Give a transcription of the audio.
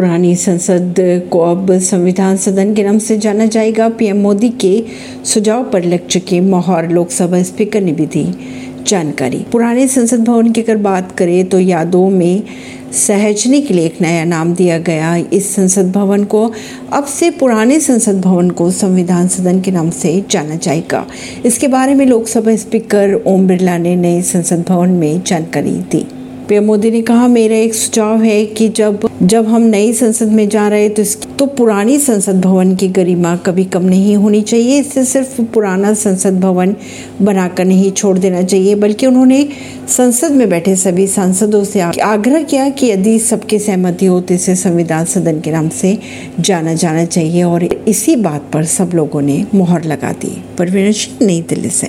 पुरानी संसद को अब संविधान सदन के नाम से जाना जाएगा। पीएम मोदी के सुझाव पर लग चुके मोहर लोकसभा स्पीकर ने भी दी जानकारी। पुराने संसद भवन की अगर बात करें तो यादों में सहजने के लिए एक नया नाम दिया गया। इस संसद भवन को, अब से पुराने संसद भवन को संविधान सदन के नाम से जाना जाएगा। इसके बारे में लोकसभा स्पीकर ओम बिरला ने नए संसद भवन में जानकारी दी। पीएम मोदी ने कहा, मेरा एक सुझाव है कि जब जब हम नई संसद में जा रहे तो इसकी तो पुरानी संसद भवन की गरिमा कभी कम नहीं होनी चाहिए। इससे सिर्फ़ पुराना संसद भवन बनाकर नहीं छोड़ देना चाहिए, बल्कि उन्होंने संसद में बैठे सभी सांसदों से आग्रह किया कि यदि सबकी सहमति हो तो इसे संविधान सदन के नाम से जाना जाना चाहिए। और इसी बात पर सब लोगों ने मोहर लगा दी। परवीन नई दिल्ली से।